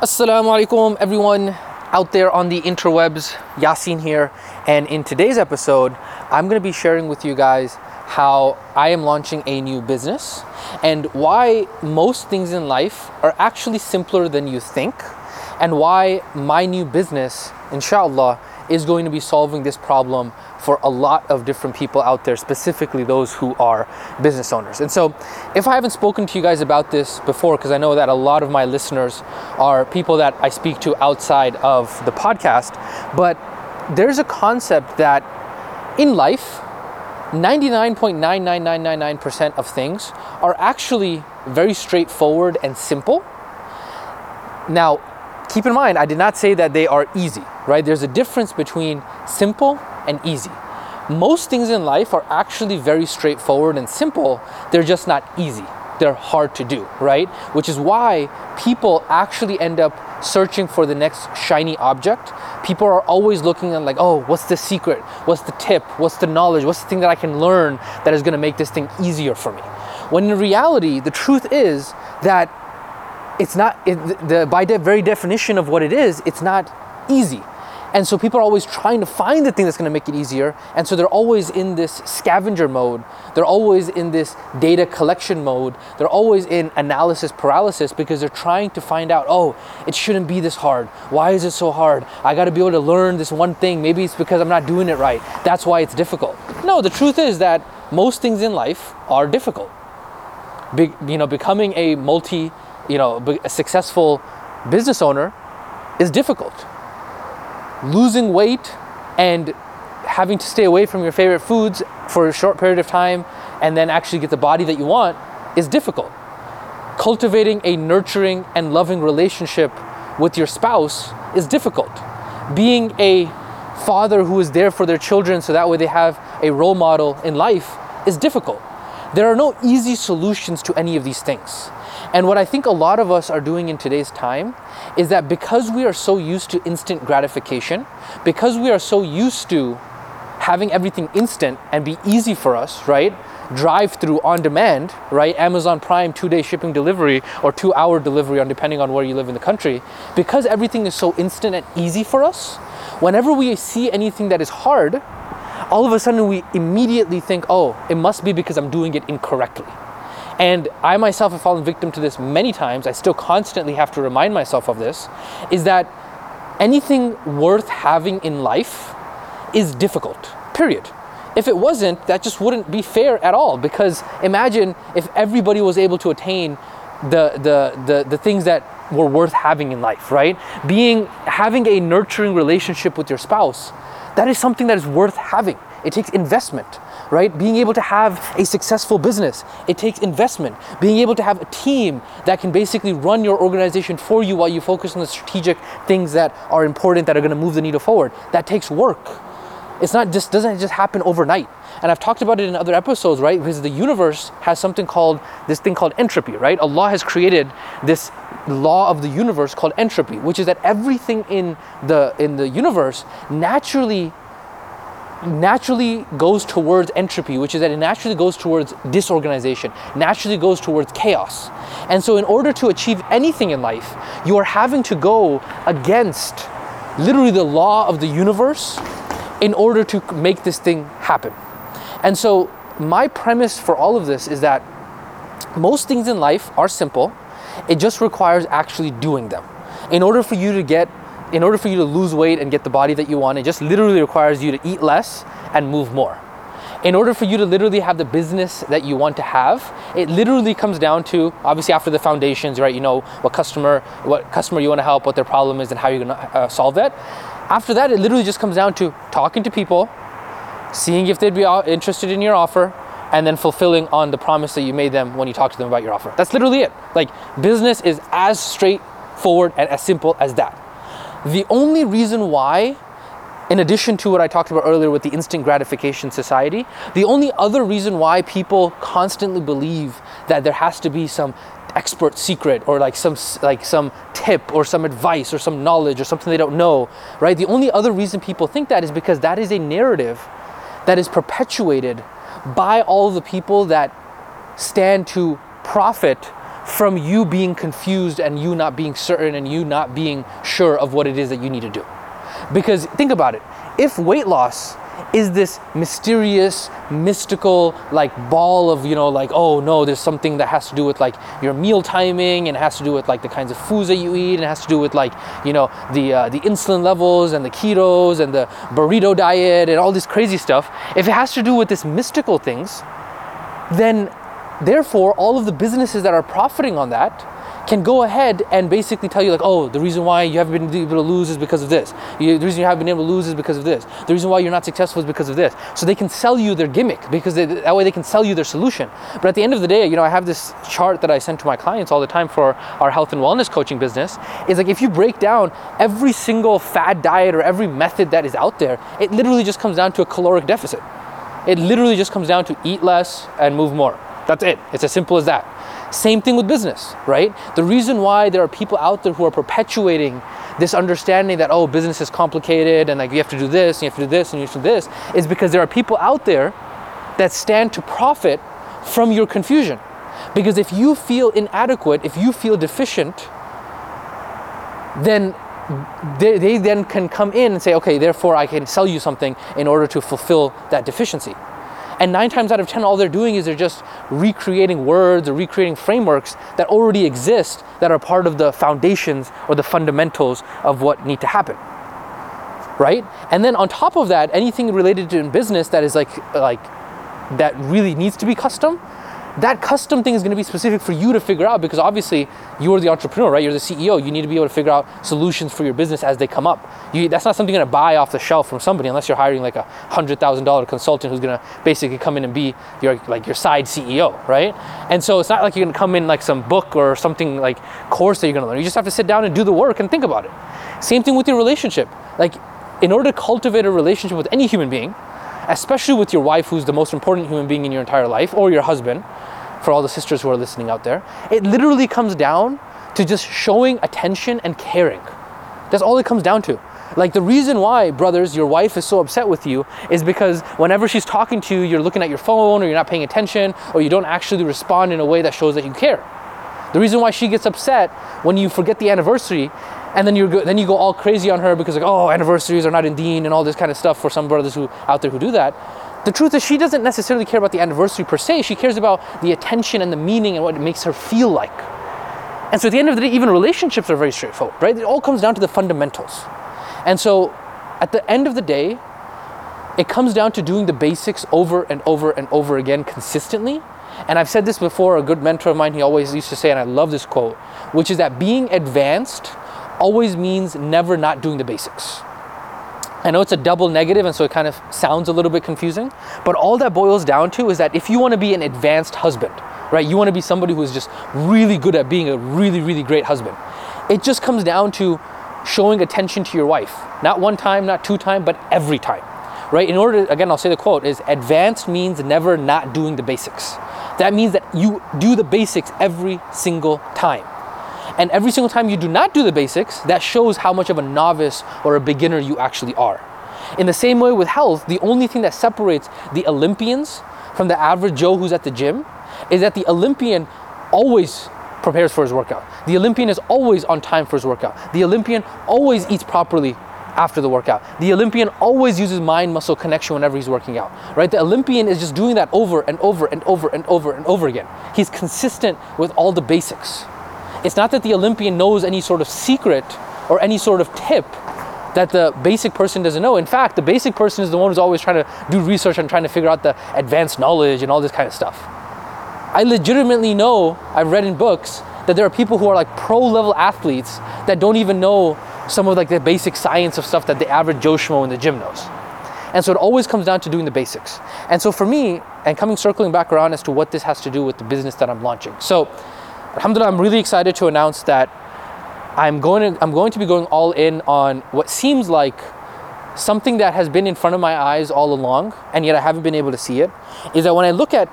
Assalamu alaikum, everyone out there on the interwebs. Yasin here, and in today's episode, I'm going to be sharing with you guys how I am launching a new business and why most things in life are actually simpler than you think, and why my new business, inshallah, is going to be solving this problem for a lot of different people out there, specifically those who are business owners. And so, if I haven't spoken to you guys about this before, because I know that a lot of my listeners are people that I speak to outside of the podcast, but there's a concept that in life, 99.99999% of things are actually very straightforward and simple. Now, keep in mind, I did not say that they are easy, right? There's a difference between simple and easy. Most things in life are actually very straightforward and simple, they're just not easy. They're hard to do, right? Which is why people actually end up searching for the next shiny object. People are always looking at, like, oh, what's the secret? What's the tip? What's the knowledge? What's the thing that I can learn that is gonna make this thing easier for me? When in reality, the truth is that it's not, it, the, by the very definition of what it is, it's not easy. And so people are always trying to find the thing that's going to make it easier. And so they're always in this scavenger mode. They're always in this data collection mode. They're always in analysis paralysis because they're trying to find out, oh, it shouldn't be this hard. Why is it so hard? I got to be able to learn this one thing. Maybe it's because I'm not doing it right. That's why it's difficult. No, the truth is that most things in life are difficult. Be, you know, becoming a multi, you know, a successful business owner is difficult losing weight and having to stay away from your favorite foods for a short period of time and then actually get the body that you want is difficult. Cultivating a nurturing and loving relationship with your spouse is difficult. Being a father who is there for their children so that way they have a role model in life is difficult. There are no easy solutions to any of these things. And what I think a lot of us are doing in today's time is that because we are so used to instant gratification, because we are so used to having everything instant and be easy for us, right? Drive through on demand, right? Amazon Prime two day shipping delivery or two hour delivery on depending on where you live in the country. Because everything is so instant and easy for us, whenever we see anything that is hard, all of a sudden we immediately think, oh, it must be because I'm doing it incorrectly. And I myself have fallen victim to this many times. I still constantly have to remind myself of this is that anything worth having in life is difficult, period. If it wasn't, that just wouldn't be fair at all because imagine if everybody was able to attain the, the, the, the things that were worth having in life, right? Being having a nurturing relationship with your spouse, that is something that is worth having. It takes investment right? Being able to have a successful business, it takes investment. Being able to have a team that can basically run your organization for you while you focus on the strategic things that are important that are going to move the needle forward, that takes work. It's not just doesn't just happen overnight. And I've talked about it in other episodes, right? Because the universe has something called this thing called entropy, right? Allah has created this law of the universe called entropy, which is that everything in the in the universe naturally naturally goes towards entropy, which is that it naturally goes towards disorganization, naturally goes towards chaos. And so, in order to achieve anything in life, you are having to go against literally the law of the universe in order to make this thing happen. And so, my premise for all of this is that most things in life are simple, it just requires actually doing them. In order for you to get in order for you to lose weight and get the body that you want, it just literally requires you to eat less and move more. In order for you to literally have the business that you want to have, it literally comes down to obviously after the foundations, right? You know what customer, what customer you want to help, what their problem is, and how you're gonna uh, solve that. After that, it literally just comes down to talking to people, seeing if they'd be interested in your offer, and then fulfilling on the promise that you made them when you talk to them about your offer. That's literally it. Like business is as straightforward and as simple as that. The only reason why, in addition to what I talked about earlier with the instant gratification society, the only other reason why people constantly believe that there has to be some expert secret or like some like some tip or some advice or some knowledge or something they don't know, right? The only other reason people think that is because that is a narrative that is perpetuated by all the people that stand to profit from you being confused and you not being certain and you not being sure of what it is that you need to do. Because think about it if weight loss is this mysterious, mystical, like ball of, you know, like, oh no, there's something that has to do with like your meal timing and has to do with like the kinds of foods that you eat and has to do with like, you know, the, uh, the insulin levels and the ketos and the burrito diet and all this crazy stuff. If it has to do with this mystical things, then therefore all of the businesses that are profiting on that can go ahead and basically tell you like, oh, the reason why you haven't been able to lose is because of this. The reason you haven't been able to lose is because of this. The reason why you're not successful is because of this. So they can sell you their gimmick because they, that way they can sell you their solution. But at the end of the day, you know, I have this chart that I send to my clients all the time for our health and wellness coaching business. Is like if you break down every single fad diet or every method that is out there, it literally just comes down to a caloric deficit. It literally just comes down to eat less and move more. That's it. It's as simple as that. Same thing with business, right? The reason why there are people out there who are perpetuating this understanding that, oh, business is complicated and like you have to do this and you have to do this and you have to do this is because there are people out there that stand to profit from your confusion. Because if you feel inadequate, if you feel deficient, then they, they then can come in and say, okay, therefore I can sell you something in order to fulfill that deficiency. And nine times out of 10, all they're doing is they're just recreating words or recreating frameworks that already exist that are part of the foundations or the fundamentals of what need to happen. Right? And then on top of that, anything related to in business that is like, like, that really needs to be custom, that custom thing is going to be specific for you to figure out because obviously you're the entrepreneur, right? You're the CEO. You need to be able to figure out solutions for your business as they come up. You, that's not something you're going to buy off the shelf from somebody unless you're hiring like a hundred thousand dollar consultant who's going to basically come in and be your like your side CEO, right? And so it's not like you're going to come in like some book or something like course that you're going to learn. You just have to sit down and do the work and think about it. Same thing with your relationship. Like in order to cultivate a relationship with any human being, especially with your wife, who's the most important human being in your entire life, or your husband, for all the sisters who are listening out there, it literally comes down to just showing attention and caring. That's all it comes down to. Like the reason why, brothers, your wife is so upset with you is because whenever she's talking to you, you're looking at your phone or you're not paying attention or you don't actually respond in a way that shows that you care. The reason why she gets upset when you forget the anniversary and then you go, then you go all crazy on her because like oh anniversaries are not in deen and all this kind of stuff for some brothers who out there who do that. The truth is she doesn't necessarily care about the anniversary per se. She cares about the attention and the meaning and what it makes her feel like. And so at the end of the day even relationships are very straightforward right? It all comes down to the fundamentals. And so at the end of the day it comes down to doing the basics over and over and over again consistently. And I've said this before, a good mentor of mine, he always used to say, and I love this quote, which is that being advanced always means never not doing the basics. I know it's a double negative, and so it kind of sounds a little bit confusing, but all that boils down to is that if you want to be an advanced husband, right, you want to be somebody who is just really good at being a really, really great husband, it just comes down to showing attention to your wife. Not one time, not two time, but every time. Right? In order to, again, I'll say the quote is advanced means never not doing the basics. That means that you do the basics every single time. And every single time you do not do the basics, that shows how much of a novice or a beginner you actually are. In the same way with health, the only thing that separates the Olympians from the average Joe who's at the gym is that the Olympian always prepares for his workout. The Olympian is always on time for his workout. The Olympian always eats properly after the workout. The Olympian always uses mind muscle connection whenever he's working out, right? The Olympian is just doing that over and over and over and over and over again. He's consistent with all the basics. It's not that the Olympian knows any sort of secret or any sort of tip that the basic person doesn't know. In fact, the basic person is the one who's always trying to do research and trying to figure out the advanced knowledge and all this kind of stuff. I legitimately know, I've read in books, that there are people who are like pro level athletes that don't even know some of like the basic science of stuff that the average Joe Schmo in the gym knows. And so it always comes down to doing the basics. And so for me, and coming circling back around as to what this has to do with the business that I'm launching. So Alhamdulillah, I'm really excited to announce that I'm going to, I'm going to be going all in on what seems like something that has been in front of my eyes all along, and yet I haven't been able to see it. Is that when I look at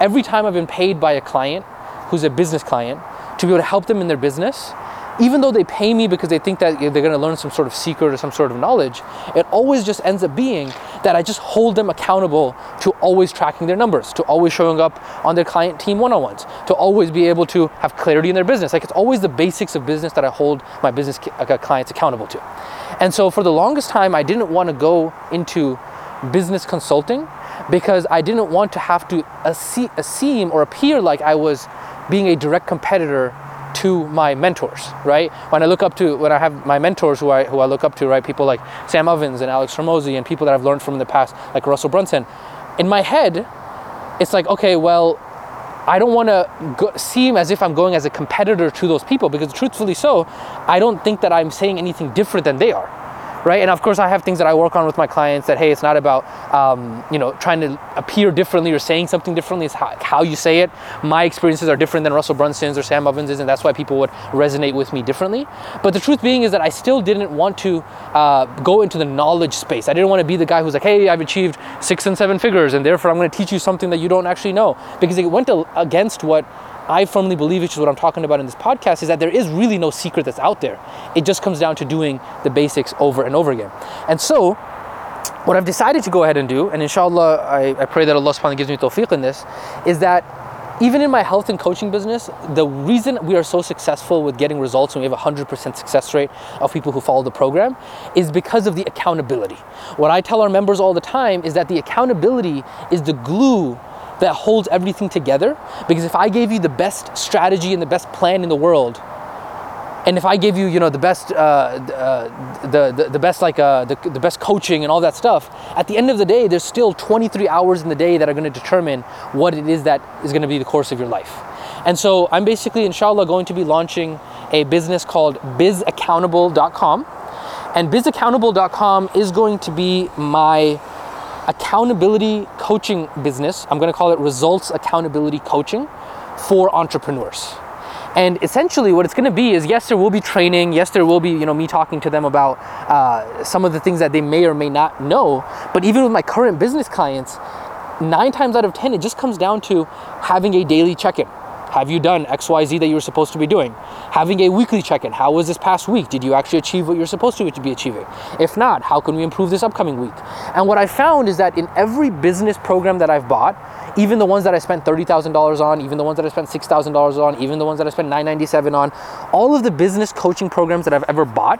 every time I've been paid by a client who's a business client to be able to help them in their business, even though they pay me because they think that they're going to learn some sort of secret or some sort of knowledge, it always just ends up being that I just hold them accountable to always tracking their numbers, to always showing up on their client team one on ones, to always be able to have clarity in their business. Like it's always the basics of business that I hold my business uh, clients accountable to. And so for the longest time, I didn't want to go into business consulting because I didn't want to have to seem or appear like I was being a direct competitor to my mentors, right? When I look up to, when I have my mentors who I, who I look up to, right? People like Sam Ovens and Alex Hormozi and people that I've learned from in the past, like Russell Brunson. In my head, it's like, okay, well, I don't want to seem as if I'm going as a competitor to those people because truthfully so, I don't think that I'm saying anything different than they are right? And of course, I have things that I work on with my clients that, hey, it's not about, um, you know, trying to appear differently or saying something differently. It's how, how, you say it. My experiences are different than Russell Brunson's or Sam Ovens's, and that's why people would resonate with me differently. But the truth being is that I still didn't want to uh, go into the knowledge space. I didn't want to be the guy who's like, hey, I've achieved six and seven figures, and therefore I'm going to teach you something that you don't actually know. Because it went against what I firmly believe, which is what I'm talking about in this podcast, is that there is really no secret that's out there. It just comes down to doing the basics over and over again. And so, what I've decided to go ahead and do, and inshallah, I, I pray that Allah subhanahu wa ta'ala gives me tawfiq in this, is that even in my health and coaching business, the reason we are so successful with getting results and we have a 100% success rate of people who follow the program is because of the accountability. What I tell our members all the time is that the accountability is the glue that holds everything together. Because if I gave you the best strategy and the best plan in the world, and if I gave you, you know, the best, uh, uh, the, the, the best like uh, the, the best coaching and all that stuff, at the end of the day, there's still 23 hours in the day that are going to determine what it is that is going to be the course of your life. And so I'm basically, inshallah, going to be launching a business called bizaccountable.com. And bizaccountable.com is going to be my accountability coaching business. I'm going to call it results accountability coaching for entrepreneurs. And essentially, what it's going to be is yes, there will be training. Yes, there will be you know me talking to them about uh, some of the things that they may or may not know. But even with my current business clients, nine times out of ten, it just comes down to having a daily check-in have you done XYZ that you were supposed to be doing? Having a weekly check in. How was this past week? Did you actually achieve what you're supposed to be achieving? If not, how can we improve this upcoming week? And what I found is that in every business program that I've bought, even the ones that I spent $30,000 on, even the ones that I spent $6,000 on, even the ones that I spent 997 on, all of the business coaching programs that I've ever bought,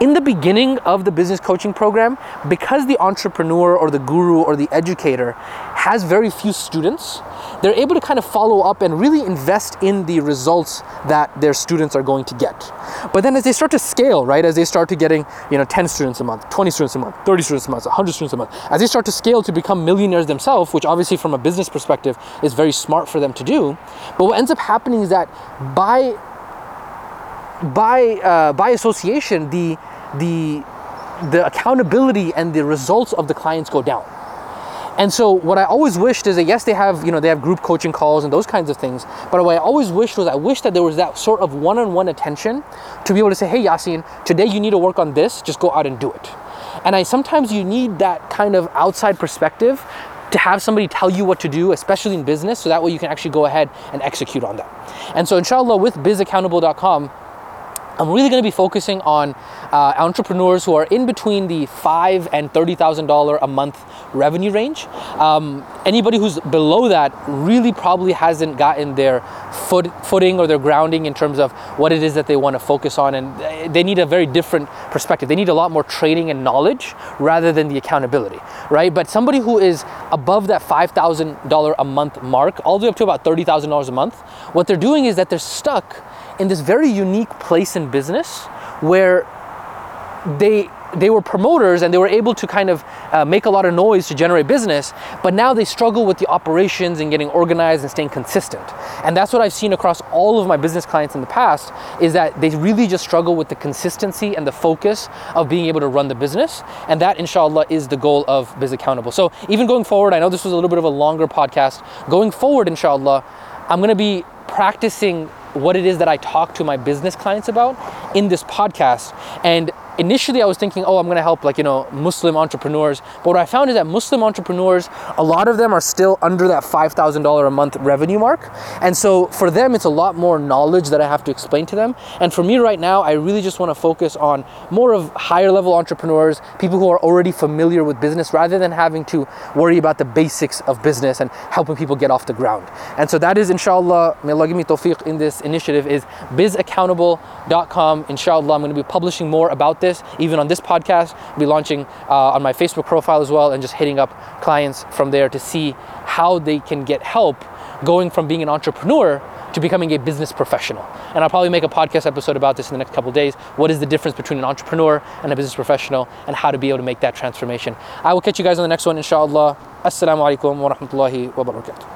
in the beginning of the business coaching program, because the entrepreneur or the guru or the educator has very few students, they're able to kind of follow up and really invest in the results that their students are going to get. But then as they start to scale, right, as they start to getting, you know, 10 students a month, 20 students a month, 30 students a month, 100 students a month, as they start to scale to become millionaires themselves, which obviously from a business perspective is very smart for them to do, but what ends up happening is that by by uh, by association, the the the accountability and the results of the clients go down. And so what I always wished is that yes, they have you know they have group coaching calls and those kinds of things. But what I always wished was I wish that there was that sort of one-on-one attention to be able to say, hey Yasin, today you need to work on this. Just go out and do it. And I sometimes you need that kind of outside perspective to have somebody tell you what to do, especially in business, so that way you can actually go ahead and execute on that. And so inshallah with bizaccountable.com, I'm really going to be focusing on uh, entrepreneurs who are in between the five and thirty thousand dollar a month revenue range. Um, anybody who's below that really probably hasn't gotten their foot, footing or their grounding in terms of what it is that they want to focus on, and they need a very different perspective. They need a lot more training and knowledge rather than the accountability, right? But somebody who is above that five thousand dollar a month mark, all the way up to about thirty thousand dollars a month, what they're doing is that they're stuck in this very unique place in business where they they were promoters and they were able to kind of uh, make a lot of noise to generate business, but now they struggle with the operations and getting organized and staying consistent. And that's what I've seen across all of my business clients in the past is that they really just struggle with the consistency and the focus of being able to run the business. And that, inshallah, is the goal of Biz Accountable. So even going forward, I know this was a little bit of a longer podcast. Going forward, inshallah, I'm to be practicing what it is that I talk to my business clients about in this podcast. And initially I was thinking, oh, I'm gonna help like, you know, Muslim entrepreneurs. But what I found is that Muslim entrepreneurs, a lot of them are still under that $5,000 a month revenue mark. And so for them, it's a lot more knowledge that I have to explain to them. And for me right now, I really just wanna focus on more of higher level entrepreneurs, people who are already familiar with business rather than having to worry about the basics of business and helping people get off the ground. And so that is inshallah, may Allah give me tawfiq in this initiative is bizaccountable.com. Inshallah, I'm gonna be publishing more about this, even on this podcast. I'll be launching uh, on my Facebook profile as well and just hitting up clients from there to see how they can get help going from being an entrepreneur to becoming a business professional. And I'll probably make a podcast episode about this in the next couple days. What is the difference between an entrepreneur and a business professional and how to be able to make that transformation. I will catch you guys on the next one, inshallah. Assalamu alaikum wa rahmatullahi wa barakatuh.